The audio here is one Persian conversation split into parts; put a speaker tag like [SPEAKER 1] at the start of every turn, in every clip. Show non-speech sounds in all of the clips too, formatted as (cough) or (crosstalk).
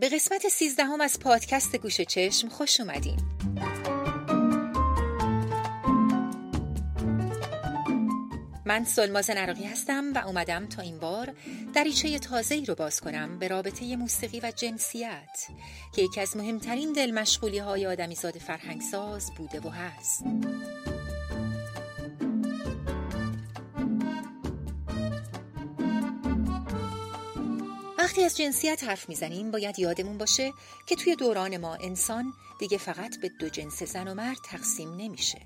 [SPEAKER 1] به قسمت سیزدهم از پادکست گوش چشم خوش اومدین. من سلماز نراقی هستم و اومدم تا این بار دریچه تازه ای رو باز کنم به رابطه موسیقی و جنسیت که یکی از مهمترین دل مشغولی های آدمیزاد فرهنگساز بوده و هست. وقتی از جنسیت حرف می‌زنیم باید یادمون باشه که توی دوران ما انسان دیگه فقط به دو جنس زن و مرد تقسیم نمیشه.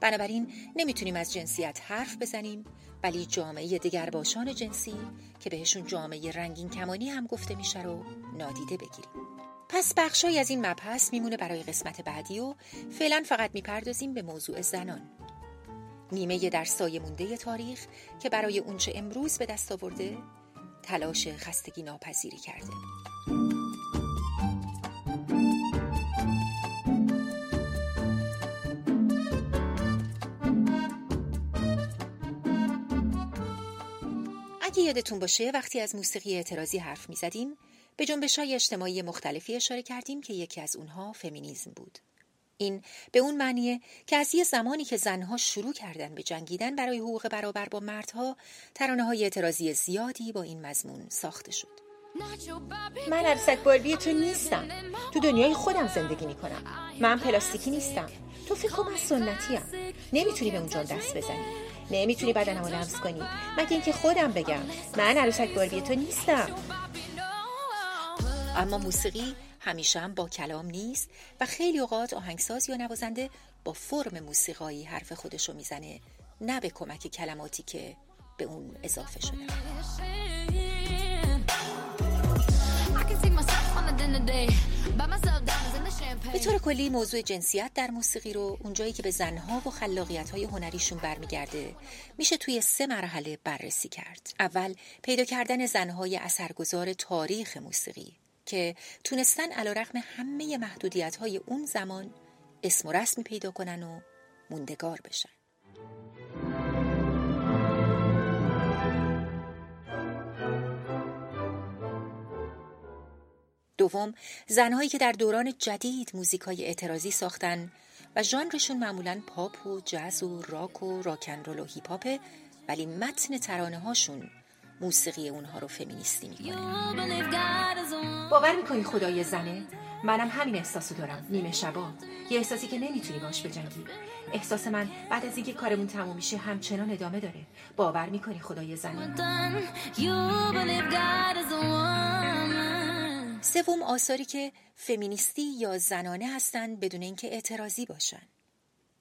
[SPEAKER 1] بنابراین نمی‌تونیم از جنسیت حرف بزنیم ولی جامعه باشان جنسی که بهشون جامعه رنگین کمانی هم گفته میشه رو نادیده بگیریم. پس بخشای از این مبحث میمونه برای قسمت بعدی و فعلا فقط می‌پردازیم به موضوع زنان. نیمه در سایه مونده تاریخ که برای اونچه امروز به دست آورده تلاش خستگی ناپذیری کرده اگه یادتون باشه وقتی از موسیقی اعتراضی حرف می زدیم به جنبش های اجتماعی مختلفی اشاره کردیم که یکی از اونها فمینیزم بود. این به اون معنیه که از یه زمانی که زنها شروع کردن به جنگیدن برای حقوق برابر با مردها ترانه های اعتراضی زیادی با این مضمون ساخته شد.
[SPEAKER 2] من عروسک باربی تو نیستم. تو دنیای خودم زندگی می‌کنم. من پلاستیکی نیستم. تو فکر کنم از سنتیم. نمی‌تونی به اونجا دست بزنی. نمی‌تونی بدنمو لمس کنی. مگه اینکه خودم بگم. من عروسک باربی تو نیستم.
[SPEAKER 1] اما موسیقی همیشه هم با کلام نیست و خیلی اوقات آهنگساز یا نوازنده با فرم موسیقایی حرف خودشو می‌زنه نه به کمک کلماتی که به اون اضافه شده. به طور کلی موضوع جنسیت در موسیقی رو اونجایی که به زنها و خلاقیت های هنریشون برمیگرده میشه توی سه مرحله بررسی کرد. اول پیدا کردن زنهای اثرگذار تاریخ موسیقی. که تونستن علا رقم همه محدودیت های اون زمان اسم و رسمی پیدا کنن و موندگار بشن. دوم زنهایی که در دوران جدید موزیکای اعتراضی ساختن و ژانرشون معمولا پاپ و جز و راک و راکن و هیپ ولی متن ترانه هاشون موسیقی اونها رو فمینیستی می‌کنه.
[SPEAKER 2] باور می‌کنی خدای زنه؟ منم همین احساسو دارم. نیمه شبا. یه احساسی که نمی‌تونی باش بجنگی. احساس من بعد از اینکه کارمون تموم میشه همچنان ادامه داره. باور می‌کنی خدای زنه؟
[SPEAKER 1] سوم آثاری که فمینیستی یا زنانه هستند بدون اینکه اعتراضی باشن.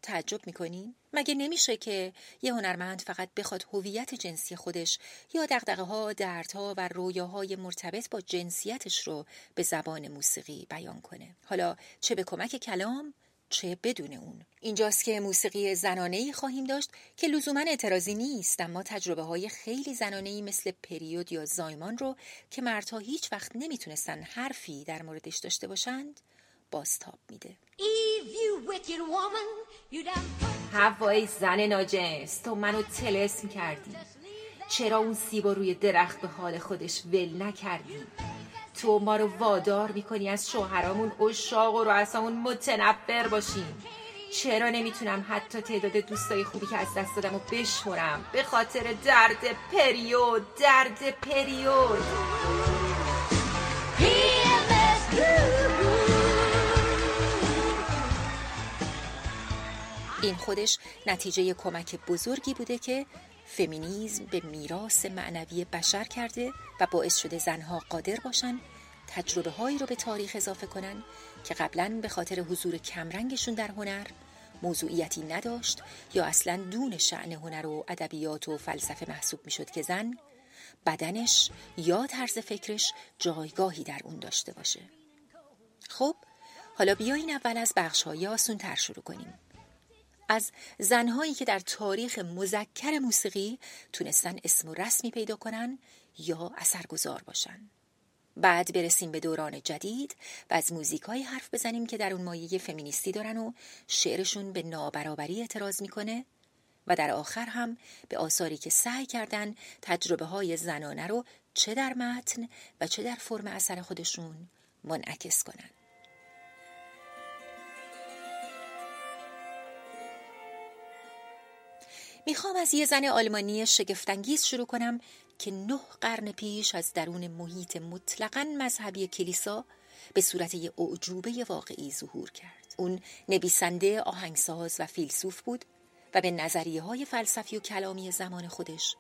[SPEAKER 1] تعجب می‌کنین؟ مگه نمیشه که یه هنرمند فقط بخواد هویت جنسی خودش یا دقدقه ها، دردها و رویاهای مرتبط با جنسیتش رو به زبان موسیقی بیان کنه؟ حالا چه به کمک کلام چه بدون اون اینجاست که موسیقی زنانه ای خواهیم داشت که لزوما اعتراضی نیست اما تجربه های خیلی زنانه ای مثل پریود یا زایمان رو که مردها هیچ وقت نمی‌تونستن حرفی در موردش داشته باشند بازتاب میده.
[SPEAKER 2] هوای زن ناجنس تو منو تلس کردی چرا اون سیبا روی درخت به حال خودش ول نکردی؟ تو ما رو وادار می‌کنی از شوهرامون اشاق و رؤسامون متنفر باشیم چرا نمی‌تونم حتی تعداد دوستای خوبی که از دست دادم و بشمرم؟ به خاطر درد پریود درد پریود.
[SPEAKER 1] این خودش نتیجه کمک بزرگی بوده که فمینیزم به میراث معنوی بشر کرده و باعث شده زنها قادر باشن تجربه هایی رو به تاریخ اضافه کنن که قبلا به خاطر حضور کمرنگشون در هنر موضوعیتی نداشت یا اصلا دون شعن هنر و ادبیات و فلسفه محسوب می‌شد که زن بدنش یا طرز فکرش جایگاهی در اون داشته باشه. خب حالا بیاین اول از بخش های آسون تر شروع کنیم. از زنهایی که در تاریخ مذکر موسیقی تونستن اسم و رسمی پیدا کنن یا اثرگذار باشن. بعد برسیم به دوران جدید و از موزیکایی حرف بزنیم که در اون مایه فمینیستی دارن و شعرشون به نابرابری اعتراض می‌کنه و در آخر هم به آثاری که سعی کردن تجربه های زنانه رو چه در متن و چه در فرم اثر خودشون منعکس کنند. می‌خوام از یه زن آلمانی شگفتانگیز شروع کنم که نه قرن پیش از درون محیط مطلقا مذهبی کلیسا به صورت یه اعجوبه واقعی ظهور کرد. اون نویسنده، آهنگساز و فیلسوف بود و به نظریه های فلسفی و کلامی زمان خودش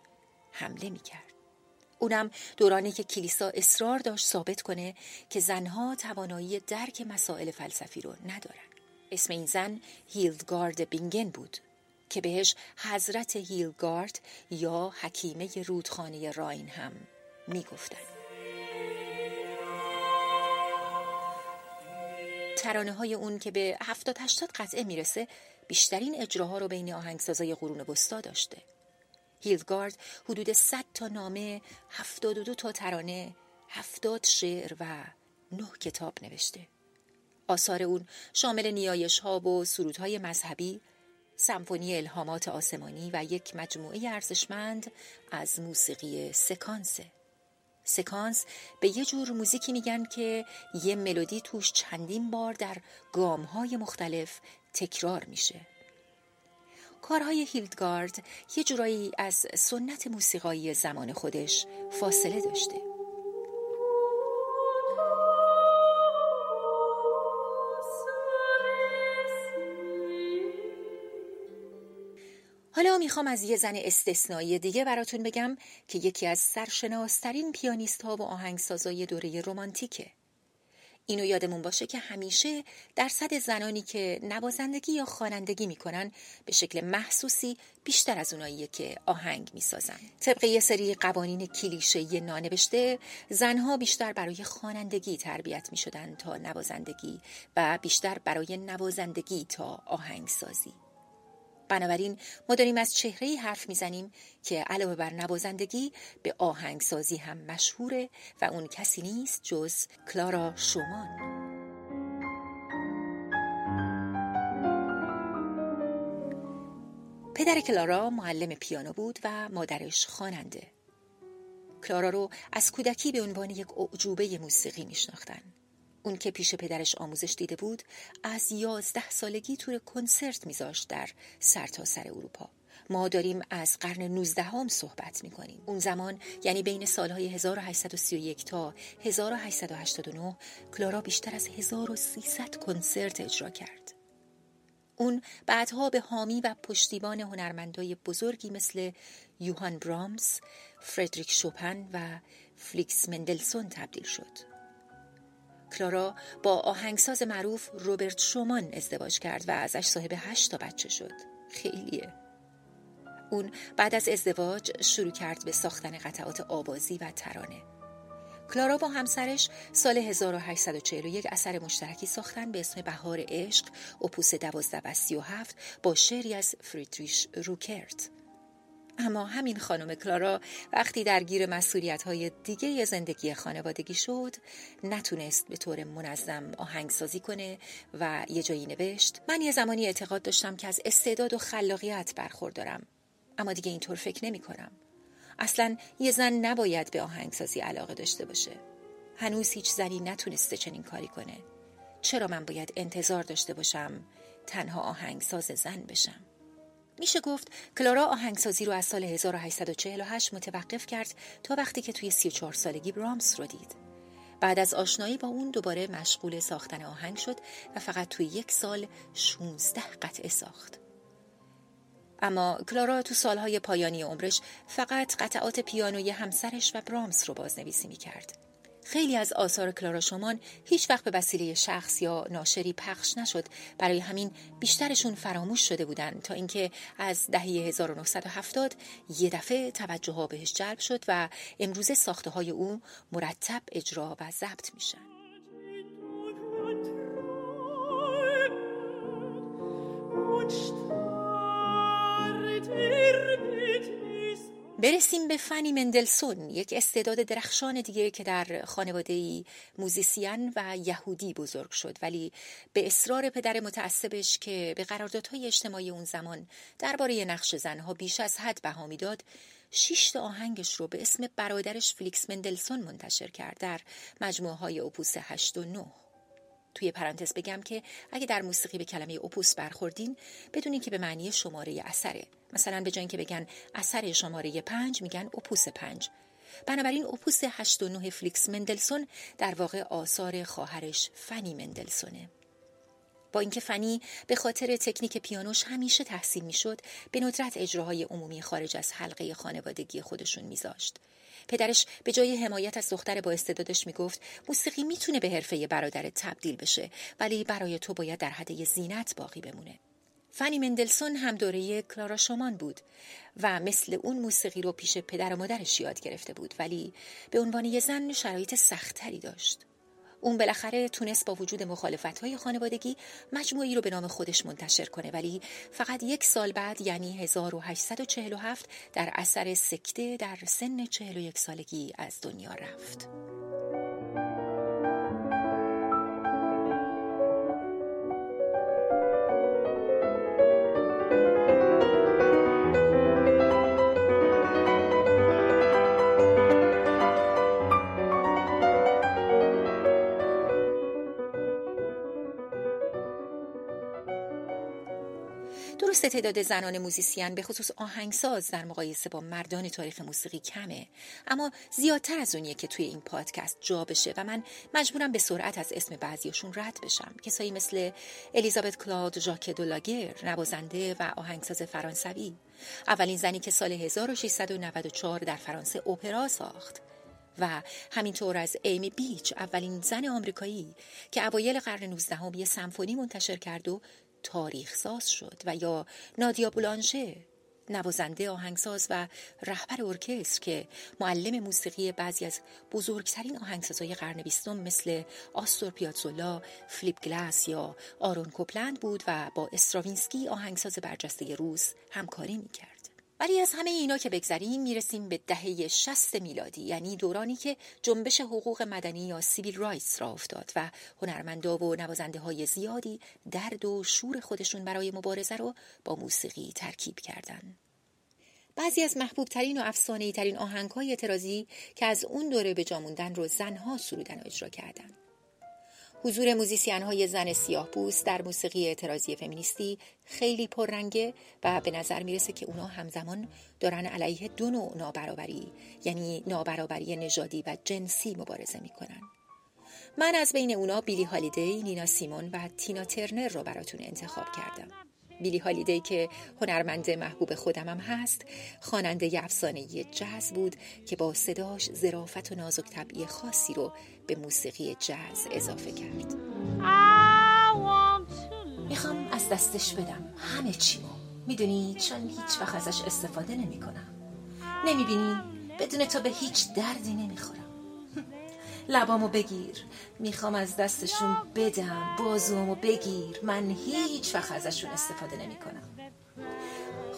[SPEAKER 1] حمله می کرد. اونم دورانی که کلیسا اصرار داشت ثابت کنه که زنها توانایی درک مسائل فلسفی رو ندارن. اسم این زن هیلدگارد بینگن بود که بهش حضرت هیلگارد یا حکیمه رودخانه راین هم می‌گفتن. ترانه های اون که به هفتاد هشتاد قطعه می‌رسه بیشترین اجراها رو بین آهنگسازای قرون وسطا داشته. هیلدگارد حدود 100 تا نامه، 72 تا ترانه، 70 شعر و نه کتاب نوشته. آثار اون شامل نیایش ها و سرودهای مذهبی، سمفونی الهامات آسمانی و یک مجموعه ارزشمند از موسیقی سکانسه. سکانس به یه جور موزیکی میگن که یه ملودی توش چندین بار در گامهای مختلف تکرار میشه. کارهای هیلدگارد یه جورایی از سنت موسیقایی زمان خودش فاصله داشته. حالا می‌خوام از یه زن استثنایی دیگه براتون بگم که یکی از سرشناسترین پیانیست ها و آهنگسازای دوره رومانتیکه. اینو یادمون باشه که همیشه درصد زنانی که نوازندگی یا خوانندگی می‌کنن به شکل محسوسی بیشتر از اونایی که آهنگ می‌سازن. طبق یه سری قوانین کلیشه‌ای نانوشته زنها بیشتر برای خوانندگی تربیت می‌شدن تا نوازندگی و بیشتر برای نوازندگی تا آهنگسازی. بنابراین ما داریم از چهره حرف می‌زنیم که علاوه بر نوازندگی به آهنگسازی هم مشهوره و اون کسی نیست جز کلارا شومان پدر کلارا معلم پیانو بود و مادرش خواننده. کلارا رو از کودکی به عنوان یک اعجوبه موسیقی میشناختن. اون که پیش پدرش آموزش دیده بود از یازده سالگی تور کنسرت میذاشت در سرتاسر سر اروپا ما داریم از قرن 19 هم صحبت می کنیم. اون زمان یعنی بین سالهای 1831 تا 1889 کلارا بیشتر از 1300 کنسرت اجرا کرد. اون بعدها به حامی و پشتیبان هنرمندای بزرگی مثل یوهان برامز، فردریک شوپن و فلیکس مندلسون تبدیل شد. کلارا با آهنگساز معروف روبرت شومان ازدواج کرد و ازش صاحب هشت تا بچه شد. خیلیه. اون بعد از ازدواج شروع کرد به ساختن قطعات آوازی و ترانه. کلارا با همسرش سال 1841 اثر مشترکی ساختن به اسم بهار عشق اپوس دوازده و سی و هفت با شعری از فریدریش روکرت. اما همین خانم کلارا وقتی درگیر مسئولیت های دیگه زندگی خانوادگی شد نتونست به طور منظم آهنگسازی کنه و یه جایی نوشت من یه زمانی اعتقاد داشتم که از استعداد و خلاقیت برخوردارم اما دیگه اینطور فکر نمی کنم. اصلا یه زن نباید به آهنگسازی علاقه داشته باشه. هنوز هیچ زنی نتونسته چنین کاری کنه. چرا من باید انتظار داشته باشم تنها آهنگساز زن بشم؟ میشه گفت کلارا آهنگسازی رو از سال 1848 متوقف کرد تا وقتی که توی 34 سالگی برامس رو دید. بعد از آشنایی با اون دوباره مشغول ساختن آهنگ شد و فقط توی یک سال 16 قطعه ساخت. اما کلارا تو سالهای پایانی عمرش فقط قطعات پیانوی همسرش و برامس رو بازنویسی می کرد. خیلی از آثار کلارا شومان هیچ وقت به وسیله شخص یا ناشری پخش نشد. برای همین بیشترشون فراموش شده بودند تا اینکه از دهه 1970 یه دفعه توجه ها بهش جلب شد و امروزه ساخته های او مرتب اجرا و ضبط میشن. برسیم به فنی مندلسون یک استعداد درخشان دیگه که در خانواده موزیسین و یهودی بزرگ شد. ولی به اصرار پدر متعصبش که به قراردادهای اجتماعی اون زمان درباره نقش زنها بیش از حد بها می‌داد شش آهنگش رو به اسم برادرش فلیکس مندلسون منتشر کرد در مجموعه های اپوس 8 و 9 توی پرانتز بگم که اگه در موسیقی به کلمه اپوس برخوردین بدونین که به معنی شماره اثره. مثلا به جای که بگن اثر شماره پنج میگن اپوس پنج. بنابراین اپوس 8 و 9 فلیکس مندلسون در واقع آثار خواهرش فنی مندلسونه. با اینکه فنی به خاطر تکنیک پیانوش همیشه تحصیل می‌شد به ندرت اجراهای عمومی خارج از حلقه خانوادگی خودشون میذاشت. پدرش به جای حمایت از دختر با استعدادش می‌گفت موسیقی می‌تونه به حرفه برادر تبدیل بشه ولی برای تو باید در حد زینت باقی بمونه. فنی مندلسون هم دوره کلارا شومان بود و مثل اون موسیقی رو پیش پدر و مادرش یاد گرفته بود ولی به عنوان یه زن شرایط سختتری داشت. اون بالاخره تونست با وجود مخالفت های خانوادگی مجموعی رو به نام خودش منتشر کنه ولی فقط یک سال بعد یعنی 1847 در اثر سکته در سن 41 سالگی از دنیا رفت. درست تعداد زنان موزیسین به خصوص آهنگساز در مقایسه با مردان تاریخ موسیقی کمه. اما زیادتر از اونیه که توی این پادکست جا بشه و من مجبورم به سرعت از اسم بعضیاشون رد بشم. کسایی مثل الیزابت کلاد ژاک دولاگر نوازنده و آهنگساز فرانسوی. اولین زنی که سال 1694 در فرانسه اپرا ساخت. و همینطور از ایمی بیچ اولین زن آمریکایی که اوایل قرن 19 یه سمفونی منتشر کرد و تاریخ ساز شد و یا نادیا بولانشه نوازنده آهنگساز و رهبر ارکستر که معلم موسیقی بعضی از بزرگترین آهنگسازهای قرن بیستم مثل آستور پیاتزولا، فلیپ گلاس یا آرون کوپلند بود و با استراوینسکی آهنگساز برجسته روس همکاری می‌کرد. ولی از همه اینا که بگذریم می‌رسیم به دهه 60 میلادی یعنی دورانی که جنبش حقوق مدنی یا civil rights راه افتاد و هنرمندا و نوازنده های زیادی درد و شور خودشون برای مبارزه رو با موسیقی ترکیب کردند. بعضی از محبوب ترین و افسانه ترین آهنگ های اعتراضی که از اون دوره به جاموندن رو زنها سرودن و اجرا کردند. حضور موزیسین های زن سیاه پوست در موسیقی اعتراضی فمینیستی خیلی پررنگه و به نظر می‌رسه که اونا همزمان دارن علیه دو نوع نابرابری یعنی نابرابری نژادی و جنسی مبارزه می‌کنن. من از بین اونا بیلی هالیدی، نینا سیمون و تینا ترنر رو براتون انتخاب کردم. بیلی هالیدی که هنرمند محبوب خودمم هست خواننده افسانه جاز بود که با صداش ظرافت و نازک طبعی خاصی رو به موسیقی جاز اضافه کرد. می‌خوام از دستش بدم همه چیمو. می‌دونی چون هیچ وقت ازش استفاده نمی کنم نمی‌بینی؟ بدون تو به هیچ دردی نمی‌خورم. (laughs) لبامو بگیر. می‌خوام از دستشون بدم بازوامو بگیر. من هیچ وقت ازشون استفاده نمی کنم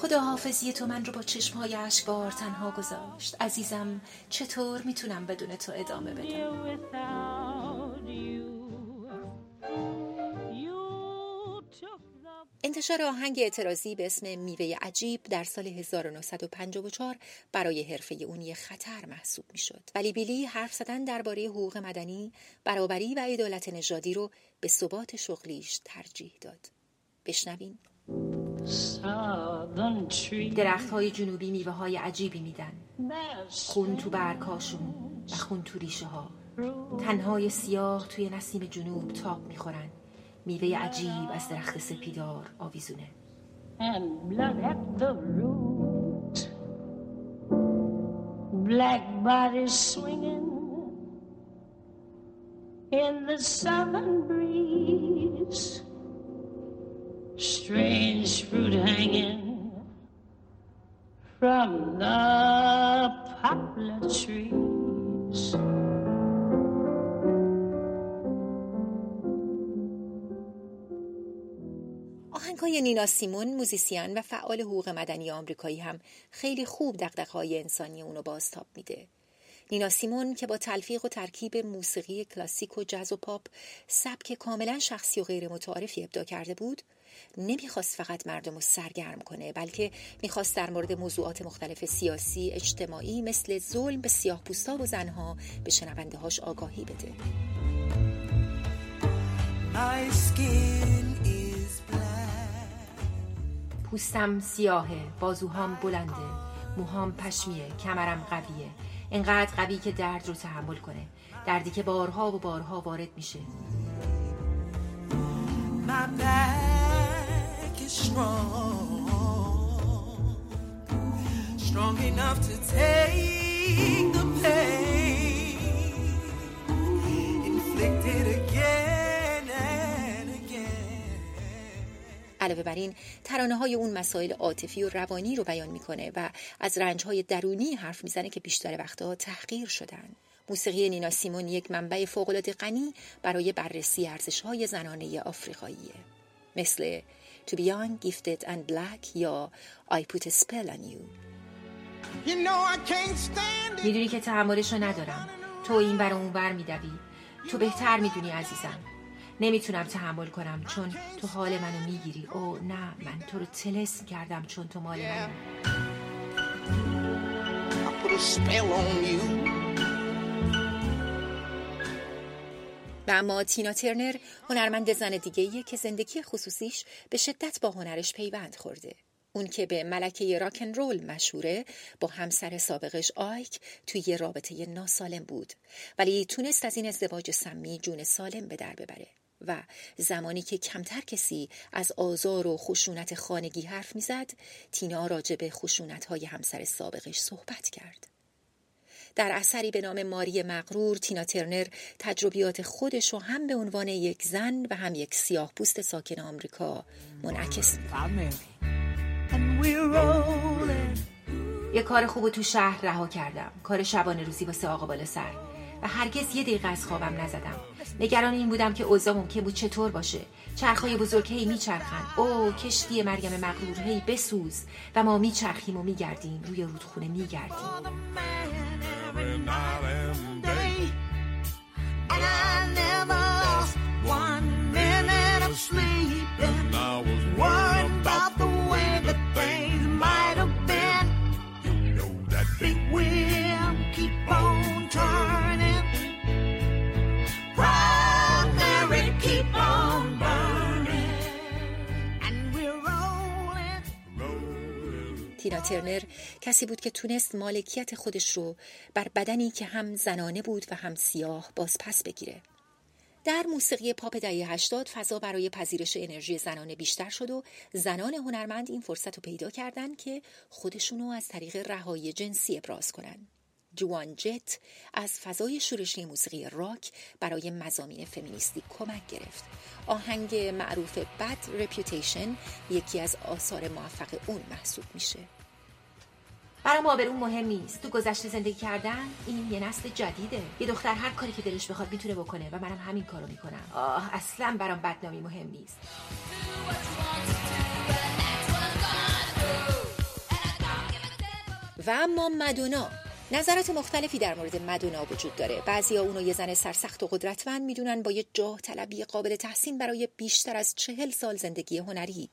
[SPEAKER 1] خدا حافظی تو من رو با چشمهای اشکبار تنها گذاشت. عزیزم چطور می‌تونم بدون تو ادامه بدم؟ انتشار آهنگ اعتراضی به اسم میوه عجیب در سال 1954 برای حرفه اون یه خطر محسوب می‌شد. ولی بیلی حرف زدن درباره حقوق مدنی برابری و عدالت نژادی رو به ثبات شغلیش ترجیح داد. بشنوین درخت های جنوبی میوه های عجیبی میدن. خون تو برکاشون و خون تو ریشه ها تنهای سیاه توی نسیم جنوب تاب می‌خورن. میوه عجیب از درخت سپیدار آویزونه. Black bodies swinging in the southern breeze. The poplar trees. های نینا سیمون موزیسین و فعال حقوق مدنی آمریکایی هم خیلی خوب دقدقه‌های انسانی اونو بازتاب میده. نینا سیمون که با تلفیق و ترکیب موسیقی کلاسیک و جز و پاپ سبک کاملا شخصی و غیر متعارفی ابدا کرده بود نمی‌خواست فقط مردم رو سرگرم کنه بلکه می‌خواست در مورد موضوعات مختلف سیاسی، اجتماعی مثل ظلم به سیاه پوستا و زنها به شنونده هاش آگاهی بده.
[SPEAKER 2] پوستم سیاهه بازوهام بلنده موهام پشمیه کمرم قویه. انقدر قوی که درد رو تحمل کنه. دردی که بارها و بارها وارد میشه.
[SPEAKER 1] علاوه بر این ترانه های اون مسائل عاطفی و روانی رو بیان می‌کنه و از رنج های درونی حرف می‌زنه که بیشتر وقتها تحقیر شدن. موسیقی نینا سیمون یک منبع فوقالعاده غنی برای بررسی ارزش های زنانه آفریقاییه. مثل To be young, gifted and black یا I put a spell on you.
[SPEAKER 2] می‌دونی که تحملش رو ندارم. تو این بر اون بر میدوی. تو بهتر می‌دونی عزیزم. نمی‌تونم تحمل کنم چون تو حال منو می‌گیری. او نه من تو رو تلس کردم چون تو مال منو
[SPEAKER 1] و اما تینا ترنر هنرمند زن دیگه که زندگی خصوصیش به شدت با هنرش پیوند خورده. اون که به ملکه راکن رول مشهوره با همسر سابقش آیک توی یه رابطه ناسالم بود ولی تونست از این ازدواج سمی جون سالم به در ببره و زمانی که کمتر کسی از آزار و خشونت خانگی حرف می‌زد تینا راجع به خشونت های همسر سابقش صحبت کرد در اثری به نام ماری مغرور تینا ترنر تجربیات خودش رو هم به عنوان یک زن و هم یک سیاه پوست ساکن آمریکا منعکس
[SPEAKER 2] یه کار خوب تو شهر رها کردم. کار شبانه روزی واسه آقا بالا سر. و هرگز یه دقیقه از خوابم نزدم. نگران این بودم که اوضاع ممکن بود چطور باشه. چرخهای بزرگ هی میچرخن او کشتی مریم مغرور. هی بسوز. و ما میچرخیم و میگردیم. روی رودخونه میگردیم.
[SPEAKER 1] تینا ترنر کسی بود که تونست مالکیت خودش رو بر بدنی که هم زنانه بود و هم سیاه باز پس بگیره. در موسیقی پاپ دهه 80 فضا برای پذیرش انرژی زنانه بیشتر شد و زنان هنرمند این فرصت رو پیدا کردن که خودشونو از طریق رهایی جنسی ابراز کنن. جوان جت از فضای شورشی موسیقی راک برای مزامین فمینیستی کمک گرفت. آهنگ معروف بد رپیوتیشن یکی از آثار موفق اون محسوب میشه.
[SPEAKER 2] برام آبرون مهم نیست. تو گذشته زندگی کردن این یه نسل جدیده. یه دختر هر کاری که دلش بخواد می‌تونه بکنه و منم همین کارو می‌کنم. آه اصلا برام بدنامی مهم نیست.
[SPEAKER 1] و اما مدونا. نظرات مختلفی در مورد مدونا وجود داره. بعضیا اونو یه زن سرسخت و قدرتمند می‌دونن با یه جاه طلبی قابل تحسین برای بیشتر از چهل سال زندگی هنری.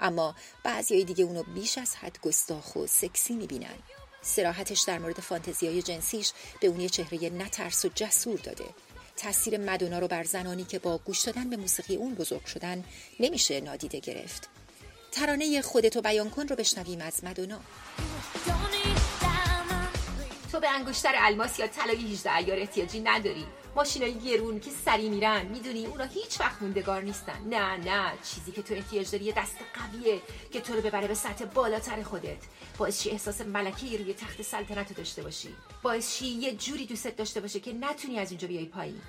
[SPEAKER 1] اما بعضی دیگه اونو بیش از حد گستاخ و سکسی می‌بینن. سراحتش در مورد فانتزیای جنسیش به اون یه چهره نترس و جسور داده. تاثیر مدونا رو بر زنانی که با گوش دادن به موسیقی اون بزرگ شدن نمیشه نادیده گرفت. ترانه خودتو بیان کن رو بشنویم از مدونا.
[SPEAKER 2] تو به انگشتر الماس یا طلای 18 ایار احتیاجی نداری. ماشینای گرون که سری میرن می‌دونی اونا هیچ وقت موندگار نیستن. نه نه چیزی که تو احتیاج داری یه دست قویه که تو رو ببره به سطح بالاتر خودت. باعث شی احساس ملکه روی تخت سلطنت داشته باشی. باعث شی یه جوری دوست داشته باشه که نتونی از اینجا بیای پایین.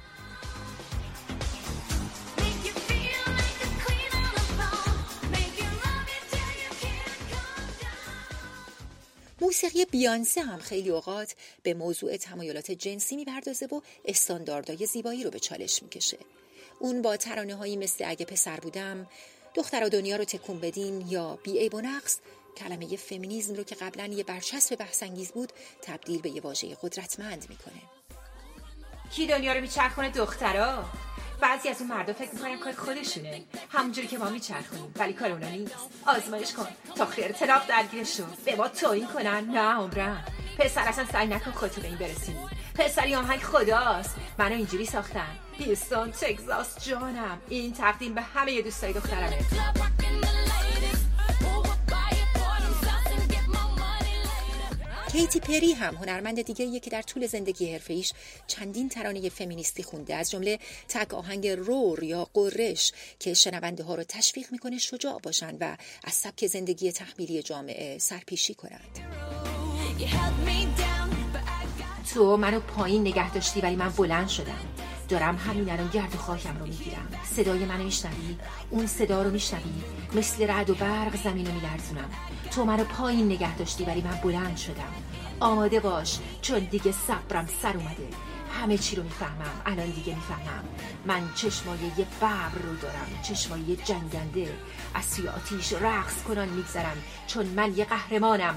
[SPEAKER 1] موسیقی بیانسه هم خیلی اوقات به موضوع تمایلات جنسی می‌پردازه و استانداردهای زیبایی رو به چالش می‌کشه. اون با ترانه هایی مثل اگه پسر بودم، دختر دنیا رو تکون بدین یا بی عیب و نقص کلمه فمینیزم رو که قبلا یه برچسب بحثانگیز بود تبدیل به یه واژه قدرتمند می‌کنه.
[SPEAKER 2] کی دنیا رو میچرخونه دخترا بعضی از اون مردا فکر می‌کنن کار خودشونه. همونجوری که ما میچرخونیم ولی کار اونا نیست. آزمایش کن. تا خیر تلاق درگیرش شد به ما توهین کنن. نه عمرم. پسر اصلا سعی نکن خودتو به این برسونی. پسری آهنگ خداست. منو اینجوری ساختن. هیستون تگزاس جانم. این تقدیم به همه دوستای دخترمه.
[SPEAKER 1] کیتی پری هم هنرمند دیگه که در طول زندگی حرفه‌ایش چندین ترانه فمینیستی خونده. از جمله تک آهنگ رور یا قرش که شنونده ها رو تشویق می‌کنه شجاع باشند و از سبک زندگی تحمیلی جامعه سرپیشی کنند.
[SPEAKER 2] تو منو پایین نگه داشتی ولی من بلند شدم. دارم همین الان گرد و خاکم رو می‌گیرم. صدای منو میشنوی؟ اون صدا رو میشنوی؟ مثل رعد و برق زمین رو میلرزونم. تو منو پایین نگه داشتی ولی من بلند شدم. آماده باش چون دیگه صبرم سر اومده. همه چی رو می‌فهمم الان دیگه می‌فهمم. من چشمای یه ببر رو دارم چشمای یه جنگنده. از سوی آتیش رقص کنان میگذرم چون من یه قهرمانم.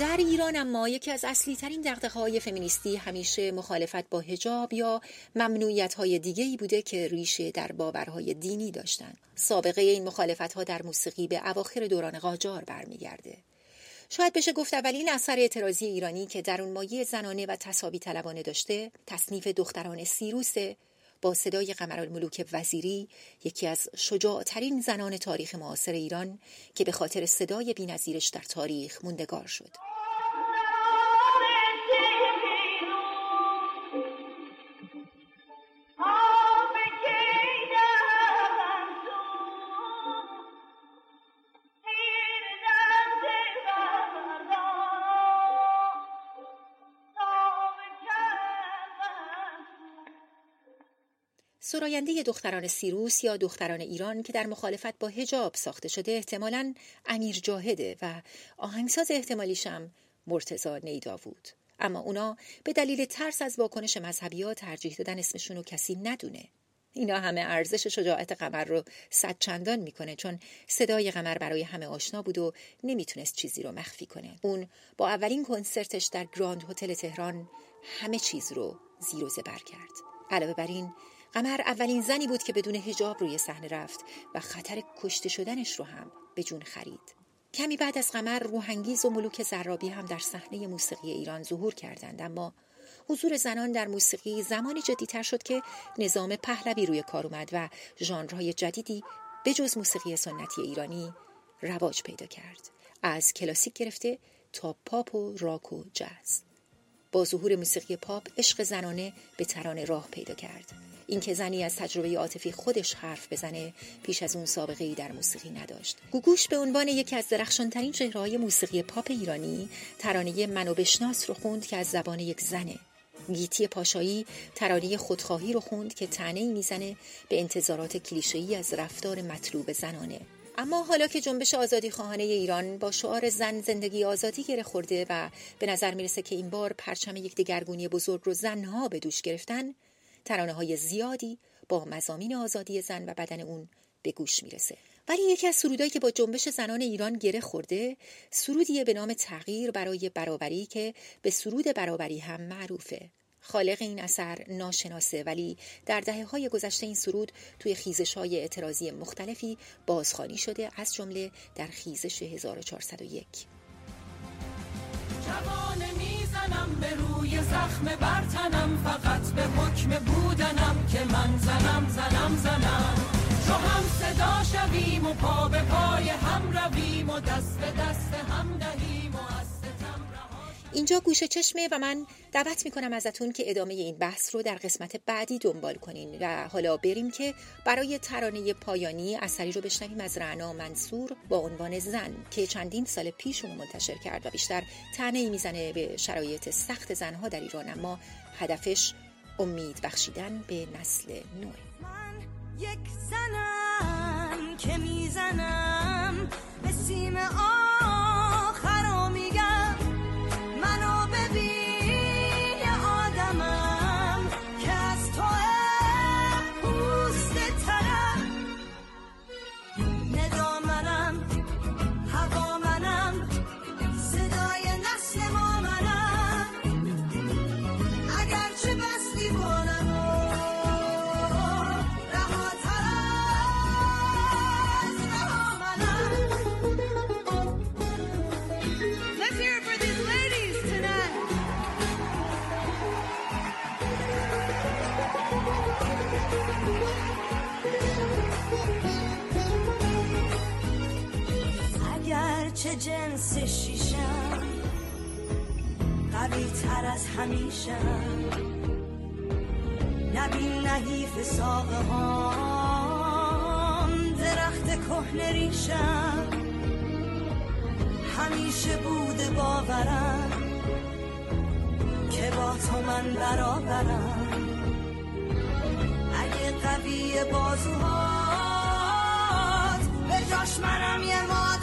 [SPEAKER 1] در ایران اما یکی از اصلی ترین دقدقه های فمینیستی همیشه مخالفت با هجاب یا ممنوعیت های دیگه ای بوده که ریشه در باورهای دینی داشتند. سابقه این مخالفت ها در موسیقی به اواخر دوران قاجار برمیگرده. شاید بشه گفت اولین اثر اعتراضی ایرانی که در اون مایه زنانه و تصابی طلبانه داشته تصنیف دختران سیروسه با صدای قمرالملوک وزیری یکی از شجاعترین زنان تاریخ معاصر ایران که به خاطر صدای بینظیرش در تاریخ موندگار شد. سراینده دختران سیروس یا دختران ایران که در مخالفت با هجاب ساخته شده احتمالا امیر جاهده و آهنگساز احتمالیشم مرتزا نیداوود اما اونا به دلیل ترس از واکنش مذهبی ها ترجیح دادن اسمشون رو کسی ندونه. اینا همه ارزش شجاعت قمر رو صد چندان می‌کنه چون صدای قمر برای همه آشنا بود و نمی‌تونست چیزی رو مخفی کنه. اون با اولین کنسرتش در گراند هتل تهران همه چیز رو زیر و زبر کرد. علاوه بر این قمر اولین زنی بود که بدون هجاب روی صحنه رفت و خطر کشته شدنش رو هم به جون خرید. کمی بعد از قمر روحانگیز و ملوک زرابی هم در صحنه موسیقی ایران ظهور کردند اما حضور زنان در موسیقی زمانی جدیتر شد که نظام پهلوی روی کار اومد و ژانرهای جدیدی به جز موسیقی سنتی ایرانی رواج پیدا کرد از کلاسیک گرفته تا پاپ و راک و جاز با ظهور موسیقی پاپ عشق زنانه به ترانه راه پیدا کرد. اینکه زنی از تجربه عاطفی خودش حرف بزنه پیش از اون سابقه ای در موسیقی نداشت. گوگوش به عنوان یکی از درخشانترین چهرههای موسیقی پاپ ایرانی ترانه منو بشناس رو خوند که از زبان یک زنه. گیتی پاشایی ترانه خودخواهی رو خوند که تنه می‌زنه به انتظارات کلیشه‌ای از رفتار مطلوب زنانه. اما حالا که جنبش آزادی خواهانه ایران با شعار زن زندگی آزادی گره خورده و به نظر می‌رسه که این بار پرچم یک دگرگونی بزرگ رو زنها به دوش گرفتن ترانه های زیادی با مزامین آزادی زن و بدن اون به گوش می‌رسه. ولی یکی از سرودایی که با جنبش زنان ایران گره خورده سرودیه به نام تغییر برای برابری که به سرود برابری هم معروفه. خالق این اثر ناشناسه ولی در دهه های گذشته این سرود توی خیزش های اعتراضی مختلفی بازخوانی شده از جمله در خیزش 1401 می‌زنم به روی زخم برتنم فقط به حکم بودنم که من زنم زنم زنم. چو هم صدا شویم و پا به پای هم رویم و دست به دست هم دهیم. اینجا گوشه چشمه و من دعوت می‌کنم ازتون که ادامه این بحث رو در قسمت بعدی دنبال کنین و حالا بریم که برای ترانه پایانی اثری رو بشنویم از رعنا منصور با عنوان زن که چندین سال پیش اونو منتشر کرد و بیشتر تنه می‌زنه به شرایط سخت زنها در ایران اما هدفش امید بخشیدن به نسل نو.
[SPEAKER 3] چه جنس شیشم؟ قوی تر از همیشه نبین نحیف ساقه هم درخت کهنه ریشم. همیشه بوده باورم که با تو من برابرم. اگه قوی بازوهات به جاش منم یه ما